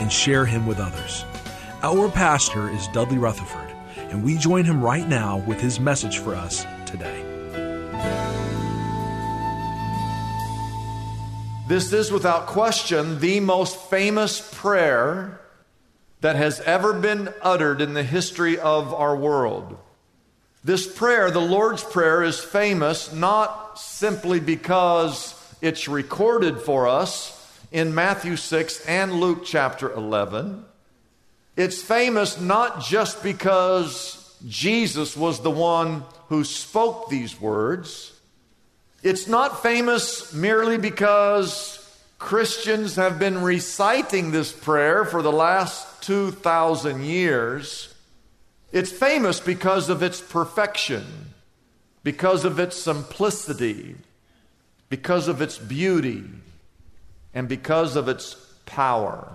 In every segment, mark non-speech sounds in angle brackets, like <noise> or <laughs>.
and share him with others. Our pastor is Dudley Rutherford, and we join him right now with his message for us today. This is without question the most famous prayer that has ever been uttered in the history of our world. This prayer, the Lord's Prayer, is famous not simply because it's recorded for us in Matthew 6 and Luke chapter 11. It's famous not just because Jesus was the one who spoke these words. It's not famous merely because Christians have been reciting this prayer for the last 2,000 years. It's famous because of its perfection, because of its simplicity, because of its beauty, and because of its power.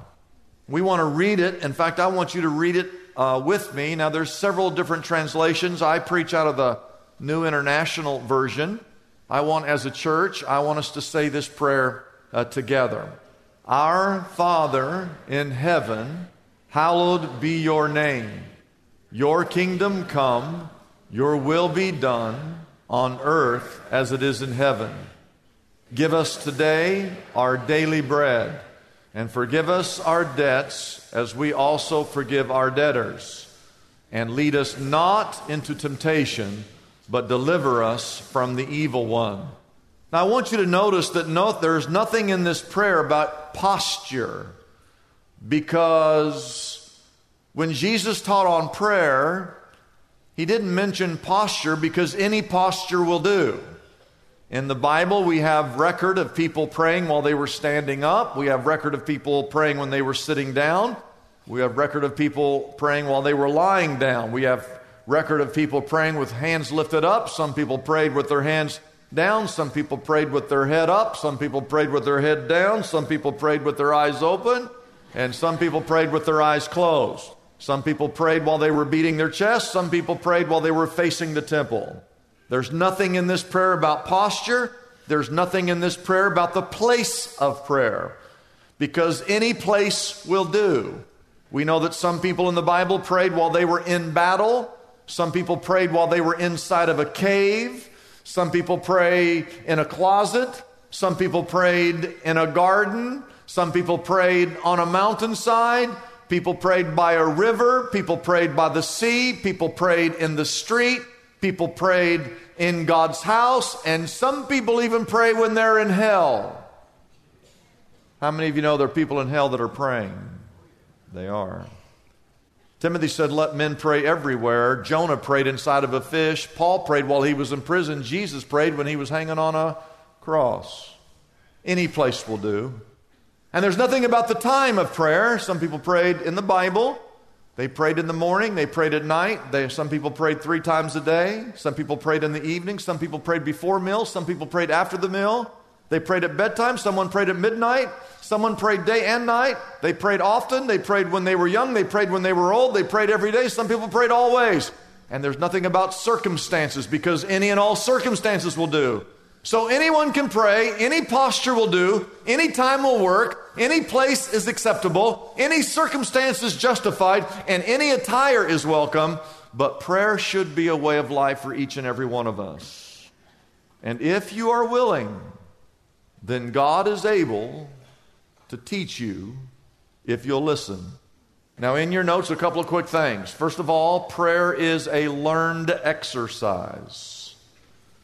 We want to read it. In fact, I want you to read it uh, with me. Now, there's several different translations. I preach out of the New International Version. I want, as a church, I want us to say this prayer uh, together. Our Father in heaven, hallowed be your name. Your kingdom come, your will be done on earth as it is in heaven. Give us today our daily bread, and forgive us our debts as we also forgive our debtors. And lead us not into temptation, but deliver us from the evil one. Now, I want you to notice that note there's nothing in this prayer about posture, because when Jesus taught on prayer, he didn't mention posture because any posture will do. In the Bible, we have record of people praying while they were standing up. We have record of people praying when they were sitting down. We have record of people praying while they were lying down. We have record of people praying with hands lifted up. Some people prayed with their hands down. Some people prayed with their head up. Some people prayed with their head down. Some people prayed with their eyes open. And some people prayed with their eyes closed. Some people prayed while they were beating their chest. Some people prayed while they were facing the temple. There's nothing in this prayer about posture. There's nothing in this prayer about the place of prayer because any place will do. We know that some people in the Bible prayed while they were in battle. Some people prayed while they were inside of a cave. Some people pray in a closet. Some people prayed in a garden. Some people prayed on a mountainside. People prayed by a river. People prayed by the sea. People prayed in the street. People prayed in God's house. And some people even pray when they're in hell. How many of you know there are people in hell that are praying? They are. Timothy said, Let men pray everywhere. Jonah prayed inside of a fish. Paul prayed while he was in prison. Jesus prayed when he was hanging on a cross. Any place will do. And there's nothing about the time of prayer. Some people prayed in the Bible. They prayed in the morning, they prayed at night. They, some people prayed three times a day. Some people prayed in the evening. Some people prayed before meal. Some people prayed after the meal. They prayed at bedtime. Someone prayed at midnight. Someone prayed day and night. They prayed often. They prayed when they were young. They prayed when they were old. They prayed every day. Some people prayed always. And there's nothing about circumstances because any and all circumstances will do. So anyone can pray, any posture will do, any time will work, any place is acceptable, any circumstance is justified, and any attire is welcome. but prayer should be a way of life for each and every one of us. And if you are willing, then God is able to teach you if you'll listen. Now, in your notes, a couple of quick things. First of all, prayer is a learned exercise.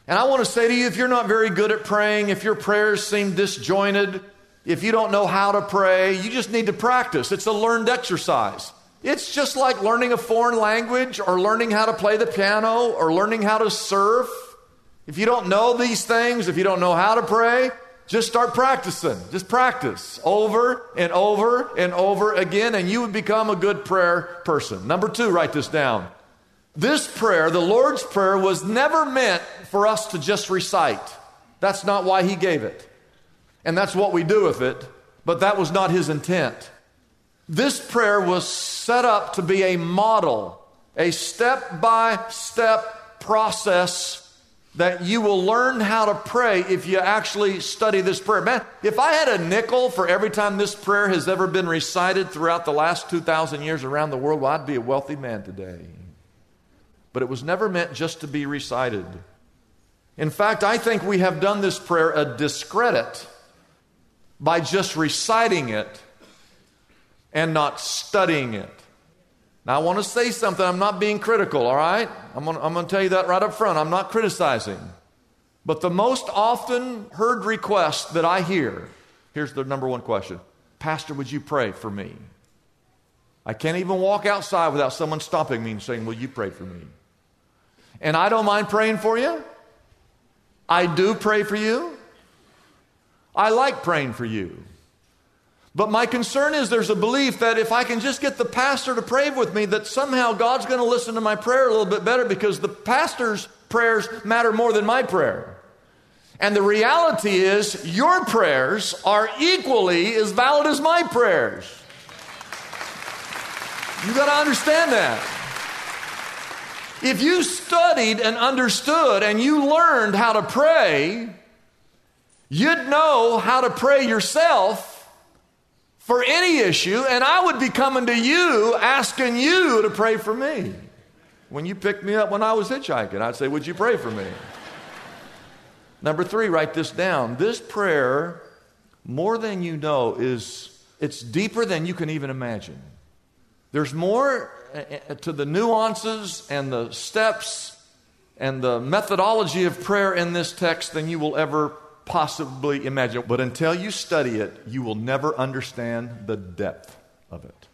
And I want to say to you if you're not very good at praying, if your prayers seem disjointed, if you don't know how to pray, you just need to practice. It's a learned exercise. It's just like learning a foreign language or learning how to play the piano or learning how to surf. If you don't know these things, if you don't know how to pray, just start practicing. Just practice over and over and over again, and you would become a good prayer person. Number two, write this down. This prayer, the Lord's Prayer, was never meant for us to just recite. That's not why He gave it. And that's what we do with it, but that was not His intent. This prayer was set up to be a model, a step by step process that you will learn how to pray if you actually study this prayer. Man, if I had a nickel for every time this prayer has ever been recited throughout the last 2,000 years around the world, well, I'd be a wealthy man today. But it was never meant just to be recited. In fact, I think we have done this prayer a discredit by just reciting it and not studying it. Now, I want to say something. I'm not being critical, all right? I'm going, to, I'm going to tell you that right up front. I'm not criticizing. But the most often heard request that I hear here's the number one question Pastor, would you pray for me? I can't even walk outside without someone stopping me and saying, Will you pray for me? And I don't mind praying for you. I do pray for you. I like praying for you. But my concern is there's a belief that if I can just get the pastor to pray with me, that somehow God's going to listen to my prayer a little bit better because the pastor's prayers matter more than my prayer. And the reality is, your prayers are equally as valid as my prayers. You got to understand that. If you studied and understood and you learned how to pray, you'd know how to pray yourself for any issue, and I would be coming to you asking you to pray for me. When you picked me up when I was hitchhiking, I'd say, Would you pray for me? Number three, write this down. This prayer, more than you know, is it's deeper than you can even imagine. There's more eh, eh, to the nuances and the steps and the methodology of prayer in this text than you will ever possibly imagine. But until you study it, you will never understand the depth of it.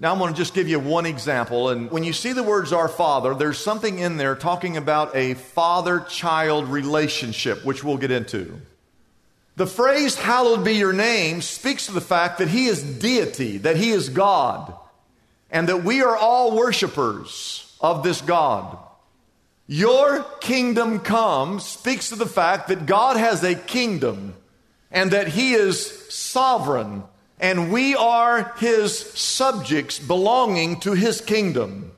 Now, I'm going to just give you one example. And when you see the words Our Father, there's something in there talking about a father child relationship, which we'll get into. The phrase, Hallowed be your name, speaks to the fact that He is deity, that He is God, and that we are all worshipers of this God. Your kingdom come speaks to the fact that God has a kingdom and that He is sovereign and we are His subjects belonging to His kingdom.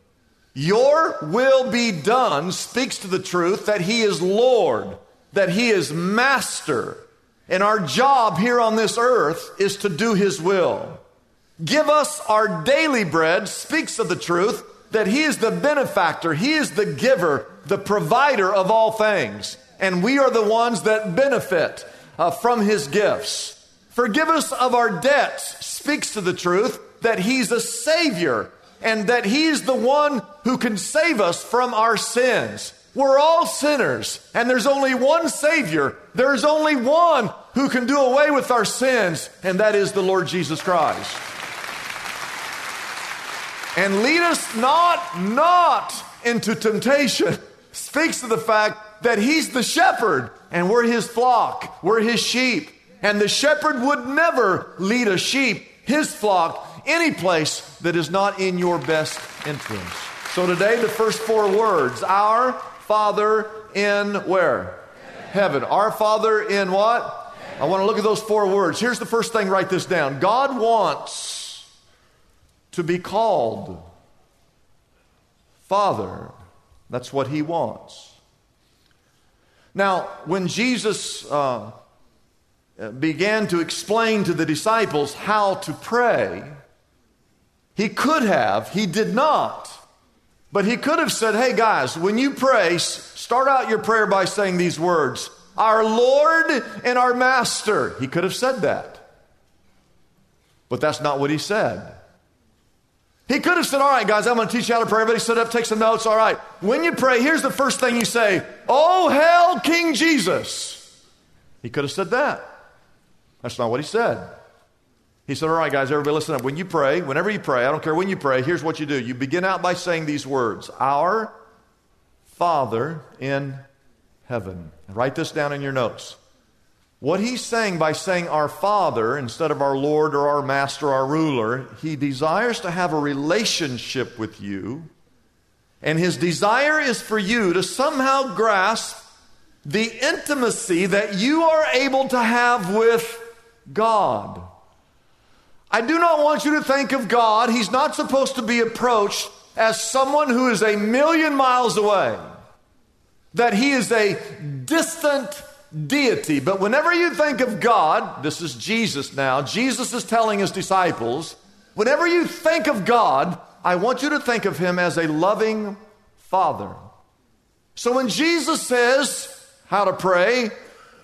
Your will be done speaks to the truth that He is Lord, that He is Master, and our job here on this earth is to do His will. Give us our daily bread speaks of the truth that He is the benefactor, He is the giver, the provider of all things. And we are the ones that benefit uh, from His gifts. Forgive us of our debts speaks to the truth that He's a Savior and that He's the one who can save us from our sins. We're all sinners, and there's only one Savior. There's only one who can do away with our sins, and that is the Lord Jesus Christ. And lead us not, not into temptation. Speaks to the fact that he's the shepherd and we're his flock. We're his sheep. And the shepherd would never lead a sheep, his flock, any place that is not in your best interest. So today, the first four words Our Father in where? Heaven. Our Father in what? I want to look at those four words. Here's the first thing, write this down. God wants to be called Father. That's what he wants. Now, when Jesus uh, began to explain to the disciples how to pray, he could have, he did not, But he could have said, hey guys, when you pray, start out your prayer by saying these words Our Lord and our Master. He could have said that. But that's not what he said. He could have said, All right, guys, I'm going to teach you how to pray. Everybody sit up, take some notes. All right. When you pray, here's the first thing you say Oh, hell, King Jesus. He could have said that. That's not what he said. He said, All right, guys, everybody listen up. When you pray, whenever you pray, I don't care when you pray, here's what you do. You begin out by saying these words Our Father in heaven. Write this down in your notes. What he's saying by saying our Father instead of our Lord or our Master, our ruler, he desires to have a relationship with you. And his desire is for you to somehow grasp the intimacy that you are able to have with God. I do not want you to think of God, he's not supposed to be approached as someone who is a million miles away, that he is a distant deity. But whenever you think of God, this is Jesus now, Jesus is telling his disciples, whenever you think of God, I want you to think of him as a loving father. So when Jesus says how to pray,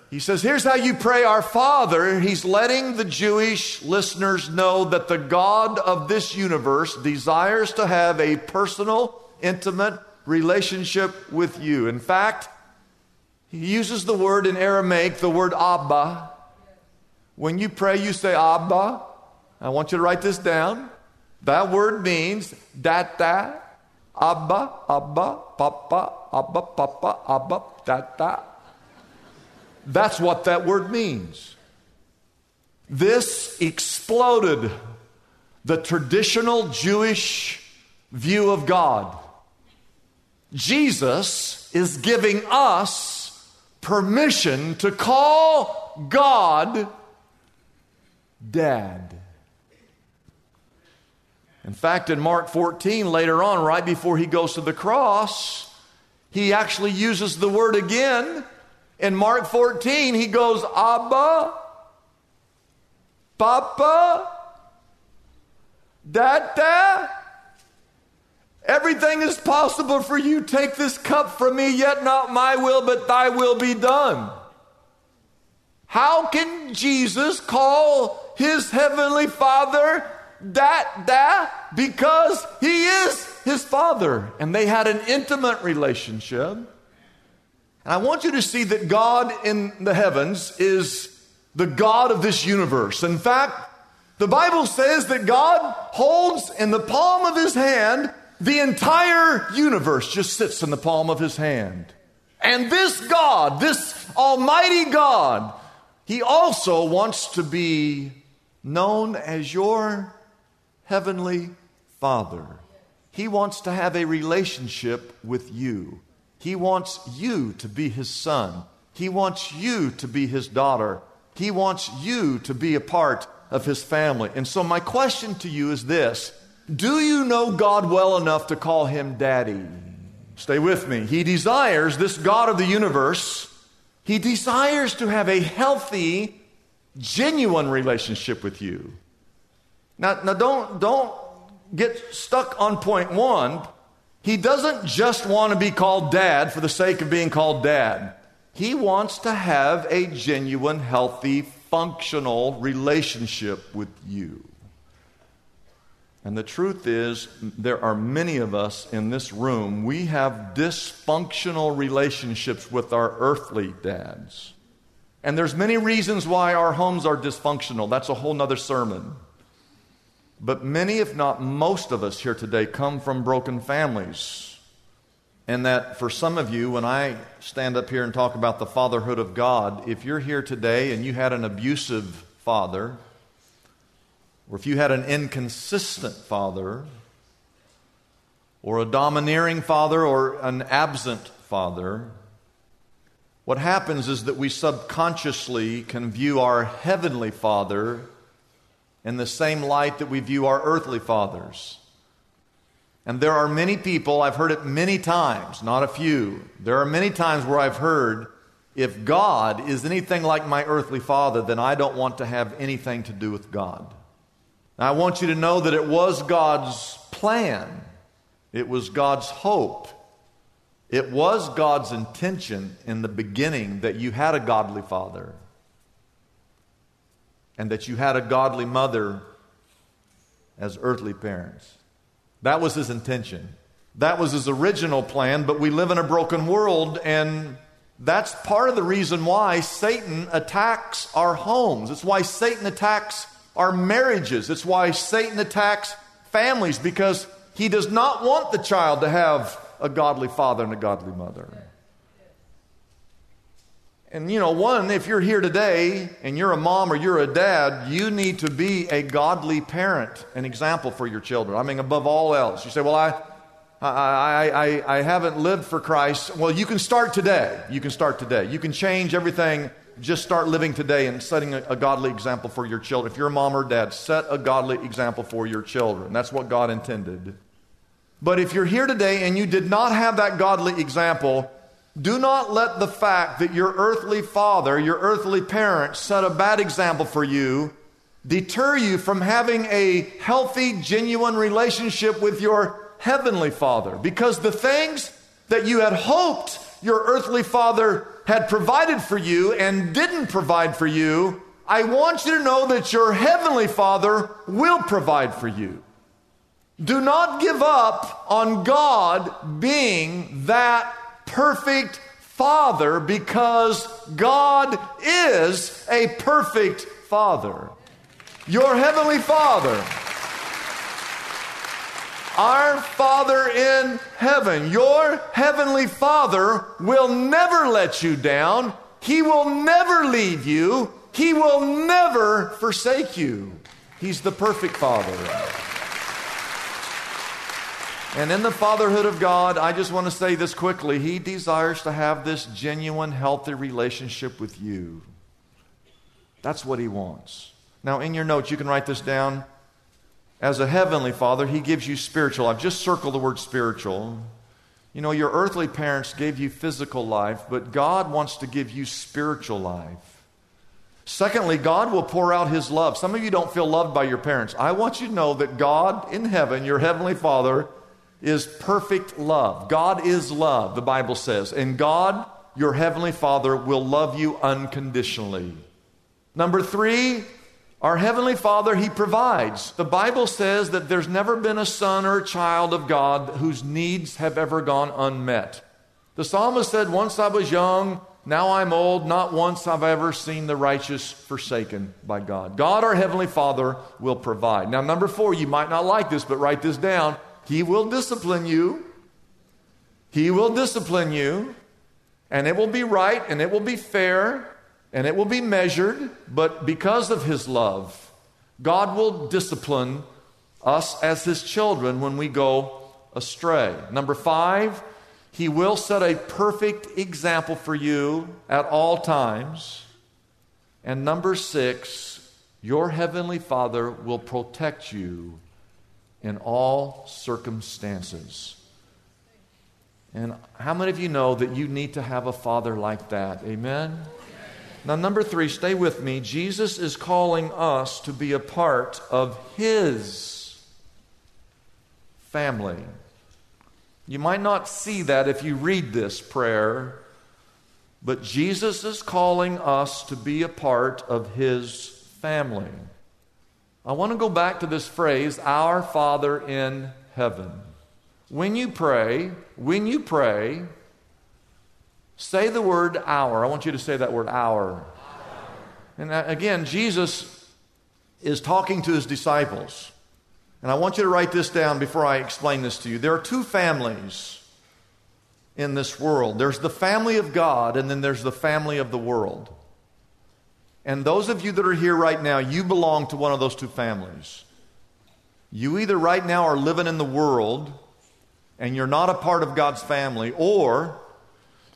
he says, Here's how you pray our Father. He's letting the Jewish listeners know that the God of this universe desires to have a personal, intimate relationship with you. In fact, he uses the word in Aramaic, the word Abba. When you pray, you say Abba. I want you to write this down. That word means Dada, Abba, Abba, Papa, Abba, Papa, Abba, Dada. That's what that word means. This exploded the traditional Jewish view of God. Jesus is giving us permission to call God Dad. In fact, in Mark 14, later on, right before he goes to the cross, he actually uses the word again. In Mark 14, he goes, Abba, Papa, Dada. Everything is possible for you. Take this cup from me, yet not my will, but thy will be done. How can Jesus call his heavenly father that, that? Because he is his father. And they had an intimate relationship. And I want you to see that God in the heavens is the God of this universe. In fact, the Bible says that God holds in the palm of his hand the entire universe just sits in the palm of his hand. And this God, this Almighty God, He also wants to be known as your Heavenly Father. He wants to have a relationship with you. He wants you to be His son. He wants you to be His daughter. He wants you to be a part of His family. And so, my question to you is this do you know God well enough to call him daddy? Stay with me. He desires, this God of the universe, he desires to have a healthy, genuine relationship with you. Now, now don't, don't get stuck on point one. He doesn't just want to be called dad for the sake of being called dad. He wants to have a genuine, healthy, functional relationship with you. And the truth is, there are many of us in this room, we have dysfunctional relationships with our earthly dads. And there's many reasons why our homes are dysfunctional. That's a whole nother sermon. But many, if not most of us here today, come from broken families. And that for some of you, when I stand up here and talk about the fatherhood of God, if you're here today and you had an abusive father, or if you had an inconsistent father, or a domineering father, or an absent father, what happens is that we subconsciously can view our heavenly father in the same light that we view our earthly fathers. And there are many people, I've heard it many times, not a few. There are many times where I've heard, if God is anything like my earthly father, then I don't want to have anything to do with God. I want you to know that it was God's plan It was God's hope. It was God's intention in the beginning that you had a godly father and that you had a godly mother as earthly parents. That was his intention. That was his original plan, but we live in a broken world, and that's part of the reason why Satan attacks our homes. It's why Satan attacks our marriages. It's why Satan attacks families, because he does not want the child to have a godly father and a godly mother. And you know, one, if you're here today and you're a mom or you're a dad, you need to be a godly parent, an example for your children. I mean, above all else. You say, well, I, I, I, I haven't lived for Christ. Well, you can start today. You can start today. You can change everything. Just start living today and setting a, a godly example for your children. If you're a mom or dad, set a godly example for your children. That's what God intended. But if you're here today and you did not have that godly example, do not let the fact that your earthly father, your earthly parents set a bad example for you deter you from having a healthy, genuine relationship with your heavenly father. Because the things that you had hoped your earthly father had provided for you and didn't provide for you, I want you to know that your heavenly father will provide for you. Do not give up on God being that perfect Father because God is a perfect Father. Your Heavenly Father. Our Father in heaven, your Heavenly Father will never let you down. He will never leave you. He will never forsake you. He's the perfect Father. And in the fatherhood of God, I just want to say this quickly. He desires to have this genuine, healthy relationship with you. That's what He wants. Now, in your notes, you can write this down. As a heavenly father, He gives you spiritual. I've just circled the word spiritual. You know, your earthly parents gave you physical life, but God wants to give you spiritual life. Secondly, God will pour out His love. Some of you don't feel loved by your parents. I want you to know that God in heaven, your heavenly Father, is perfect love. God is love, the Bible says. And God, your heavenly Father, will love you unconditionally. Number three, our heavenly Father, He provides. The Bible says that there's never been a son or a child of God whose needs have ever gone unmet. The psalmist said, Once I was young, now I'm old, not once have I ever seen the righteous forsaken by God. God, our heavenly Father, will provide. Now, number four, you might not like this, but write this down. He will discipline you. He will discipline you. And it will be right and it will be fair and it will be measured. But because of His love, God will discipline us as His children when we go astray. Number five, He will set a perfect example for you at all times. And number six, your Heavenly Father will protect you in all circumstances. And how many of you know that you need to have a father like that? Amen? Now, number three, stay with me. Jesus is calling us to be a part of his family. You might not see that if you read this prayer, but Jesus is calling us to be a part of his family. I want to go back to this phrase, Our Father in heaven. When you pray, when you pray, say the word our. I want you to say that word our. And uh, again, Jesus is talking to his disciples. And I want you to write this down before I explain this to you. There are two families in this world there's the family of God, and then there's the family of the world. And those of you that are here right now, you belong to one of those two families. You either right now are living in the world and you're not a part of God's family, or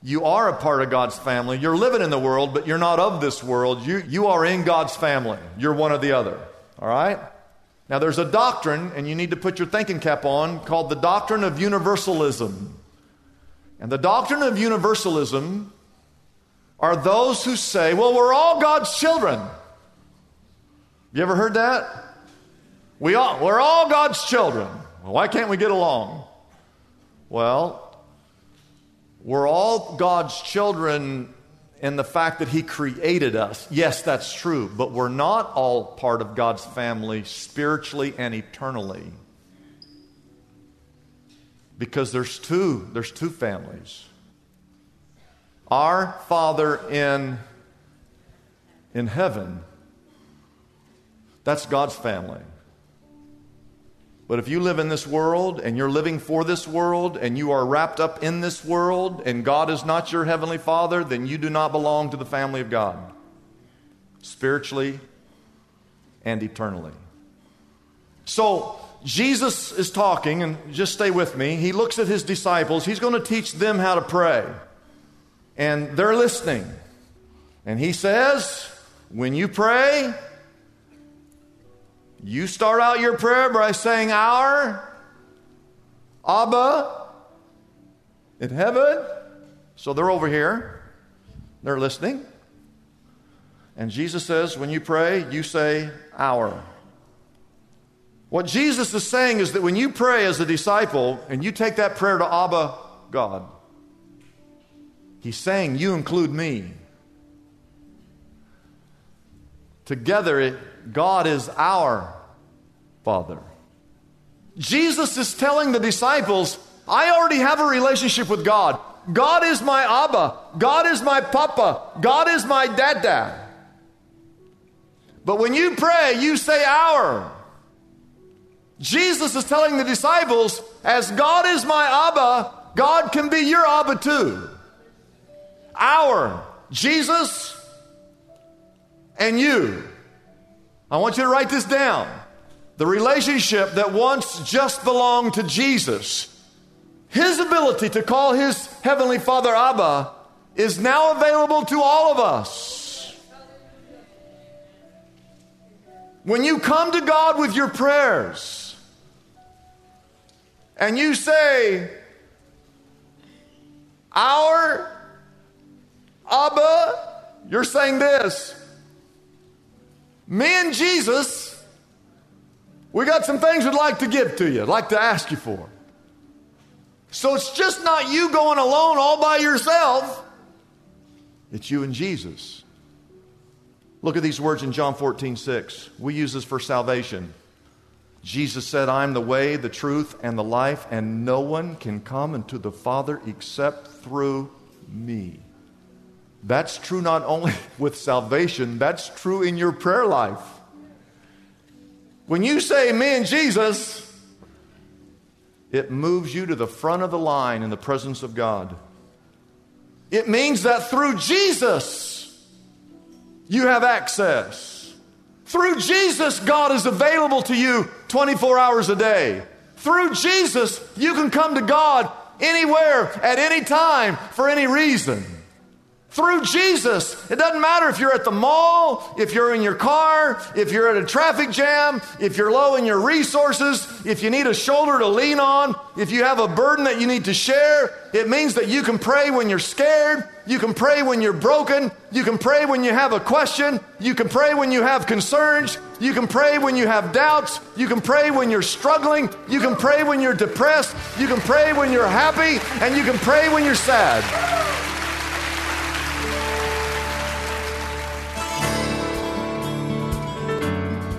you are a part of God's family. You're living in the world, but you're not of this world. You, you are in God's family. You're one or the other. All right? Now, there's a doctrine, and you need to put your thinking cap on, called the doctrine of universalism. And the doctrine of universalism are those who say, well, we're all God's children. You ever heard that? We all, we're all God's children. Why can't we get along? Well, we're all God's children in the fact that He created us. Yes, that's true, but we're not all part of God's family spiritually and eternally. Because there's two, there's two families. Our Father in, in heaven, that's God's family. But if you live in this world and you're living for this world and you are wrapped up in this world and God is not your heavenly Father, then you do not belong to the family of God, spiritually and eternally. So, Jesus is talking, and just stay with me. He looks at his disciples. He's going to teach them how to pray. And they're listening. And he says, When you pray, you start out your prayer by saying, Our Abba in heaven. So they're over here, they're listening. And Jesus says, When you pray, you say, Our. What Jesus is saying is that when you pray as a disciple and you take that prayer to Abba, God, He's saying, You include me. Together, God is our Father. Jesus is telling the disciples, I already have a relationship with God. God is my Abba. God is my Papa. God is my Dada. But when you pray, you say our. Jesus is telling the disciples, as God is my Abba, God can be your Abba too. Our. Jesus and you. I want you to write this down. The relationship that once just belonged to Jesus, his ability to call his heavenly Father Abba, is now available to all of us. When you come to God with your prayers and you say, Our Abba, you're saying this. Me and Jesus, we got some things we'd like to give to you, like to ask you for. So it's just not you going alone all by yourself, it's you and Jesus. Look at these words in John 14, 6. We use this for salvation. Jesus said, I'm the way, the truth, and the life, and no one can come into the Father except through me. That's true not only <laughs> with salvation, that's true in your prayer life. When you say me and Jesus, it moves you to the front of the line in the presence of God. It means that through Jesus, you have access. Through Jesus, God is available to you 24 hours a day. Through Jesus, you can come to God anywhere, at any time, for any reason. Through Jesus. It doesn't matter if you're at the mall, if you're in your car, if you're at a traffic jam, if you're low in your resources, if you need a shoulder to lean on, if you have a burden that you need to share. It means that you can pray when you're scared. You can pray when you're broken. You can pray when you have a question. You can pray when you have concerns. You can pray when you have doubts. You can pray when you're struggling. You can pray when you're depressed. You can pray when you're happy. And you can pray when you're sad.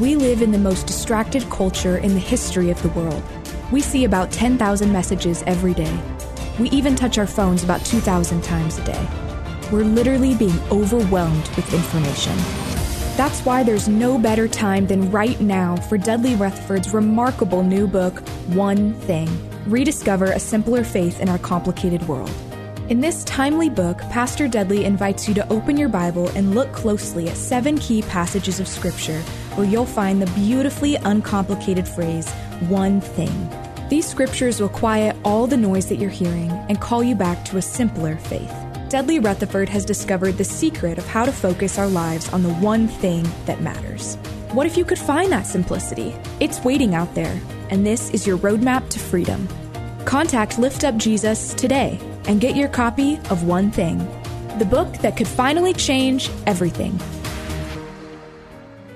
We live in the most distracted culture in the history of the world. We see about 10,000 messages every day. We even touch our phones about 2,000 times a day. we're literally being overwhelmed with information. That's why there's no better time than right now for Dudley Rutherford's remarkable new book, One Thing Rediscover a Simpler Faith in Our Complicated World. In this timely book, Pastor Dudley invites you to open your Bible and look closely at seven key passages of Scripture where you'll find the beautifully uncomplicated phrase, one thing. These scriptures will quiet all the noise that you're hearing and call you back to a simpler faith. Dudley Rutherford has discovered the secret of how to focus our lives on the one thing that matters. What if you could find that simplicity? It's waiting out there, and this is your roadmap to freedom. Contact Lift Up Jesus today and get your copy of One Thing, the book that could finally change everything.